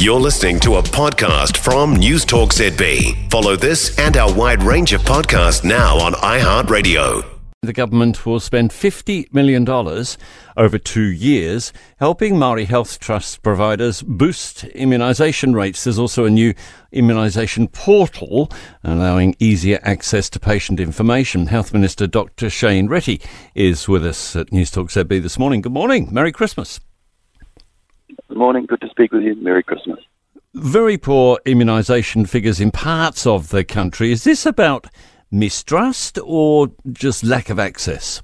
You're listening to a podcast from News Talk ZB. Follow this and our wide range of podcasts now on iHeartRadio. The government will spend $50 million over two years helping Maori Health Trust providers boost immunisation rates. There's also a new immunisation portal allowing easier access to patient information. Health Minister Dr. Shane Reti is with us at News Talk ZB this morning. Good morning. Merry Christmas. Good morning. Good to speak with you. Merry Christmas. Very poor immunisation figures in parts of the country. Is this about mistrust or just lack of access?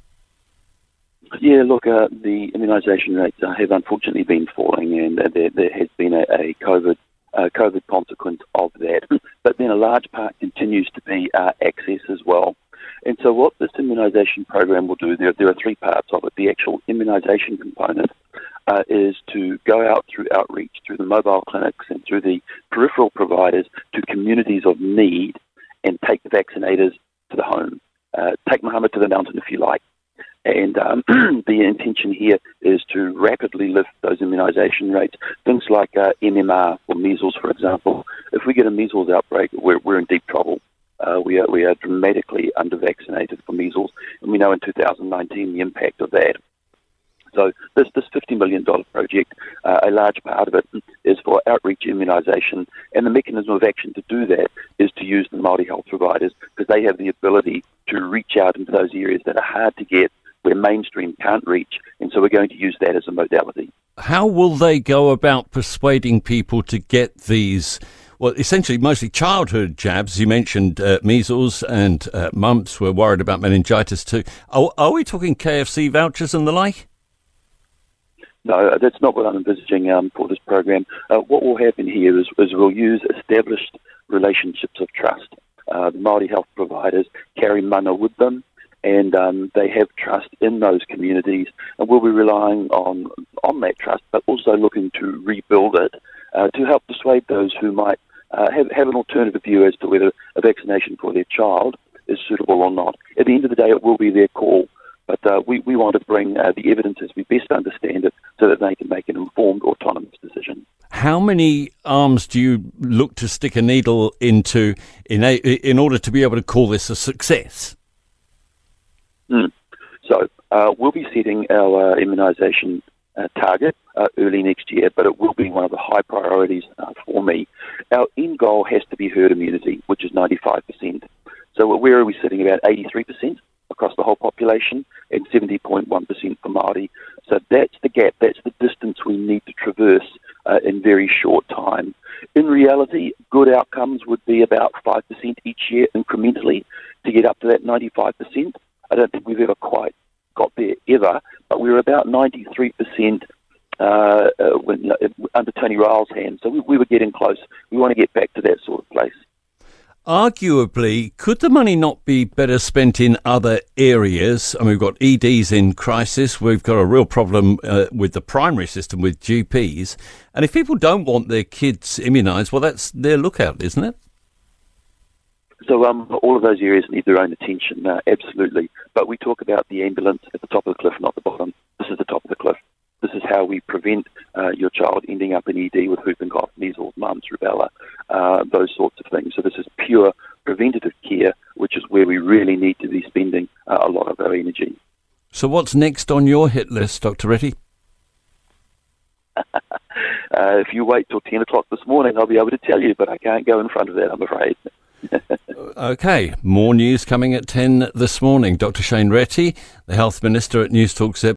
Yeah, look, uh, the immunisation rates uh, have unfortunately been falling, and uh, there, there, has been a, a COVID uh, COVID consequence of that. but then a large part continues to be uh, access as well. And so, what this immunisation program will do, there, there are three parts of it. The actual immunisation component uh, is to go out through outreach, through the mobile clinics and through the peripheral providers to communities of need and take the vaccinators to the home. Uh, take Muhammad to the mountain if you like. And um, the intention here is to rapidly lift those immunisation rates. Things like uh, MMR or measles, for example. If we get a measles outbreak, we're, we're in deep trouble. Uh, we, are, we are dramatically under vaccinated for measles, and we know in 2019 the impact of that. This this fifty million dollar project, uh, a large part of it is for outreach immunisation, and the mechanism of action to do that is to use the Māori health providers because they have the ability to reach out into those areas that are hard to get, where mainstream can't reach, and so we're going to use that as a modality. How will they go about persuading people to get these? well, essentially mostly childhood jabs. You mentioned uh, measles and uh, mumps. We're worried about meningitis too. Are, are, we talking KFC vouchers and the like? No, that's not what I'm envisaging um, for this program. Uh, what will happen here is, is, we'll use established relationships of trust. Uh, the Māori health providers carry mana with them, and um, they have trust in those communities, and we'll be relying on on that trust, but also looking to rebuild it uh, to help dissuade those who might uh, have have an alternative view as to whether a vaccination for their child is suitable or not. At the end of the day, it will be their call. But uh, we, we want to bring uh, the evidence as we best understand it so that they can make an informed, autonomous decision. How many arms do you look to stick a needle into in, a, in order to be able to call this a success? Mm. So uh, we'll be setting our uh, immunisation uh, target uh, early next year, but it will be one of the high priorities for me. Our end goal has to be herd immunity, which is 95%. So where are we sitting? About 83% across the whole population and 70.1% for Māori. So that's the gap, that's the distance we need to traverse uh, in very short time. In reality, good outcomes would be about 5% each year incrementally to get up to that 95%. I don't think we've ever quite got there ever, but we're about 93% uh, uh, when, uh, under Tony Ryall's hand. So we, we were getting close. We want to get back to that sort of place. Arguably, could the money not be better spent in other areas? I mean, we've got EDs in crisis. We've got a real problem uh, with the primary system with GPs. And if people don't want their kids immunised, well, that's their lookout, isn't it? So um, all of those areas need their own attention, uh, absolutely. But we talk about the ambulance at the top of the cliff, not the bottom. This is the top of the cliff. This is how we prevent uh, your child ending up in ED with whooping cough, measles, mumps, rubella, uh, those sorts of things. So this is pure preventative care, which is where we really need to be spending uh, a lot of our energy. So what's next on your hit list, Dr. Reti? Uh, if you wait till 10 o'clock this morning, I'll be able to tell you, but I can't go in front of that, I'm afraid. okay, more news coming at 10 this morning. Dr. Shane Reti, the Health Minister at News Talk ZB.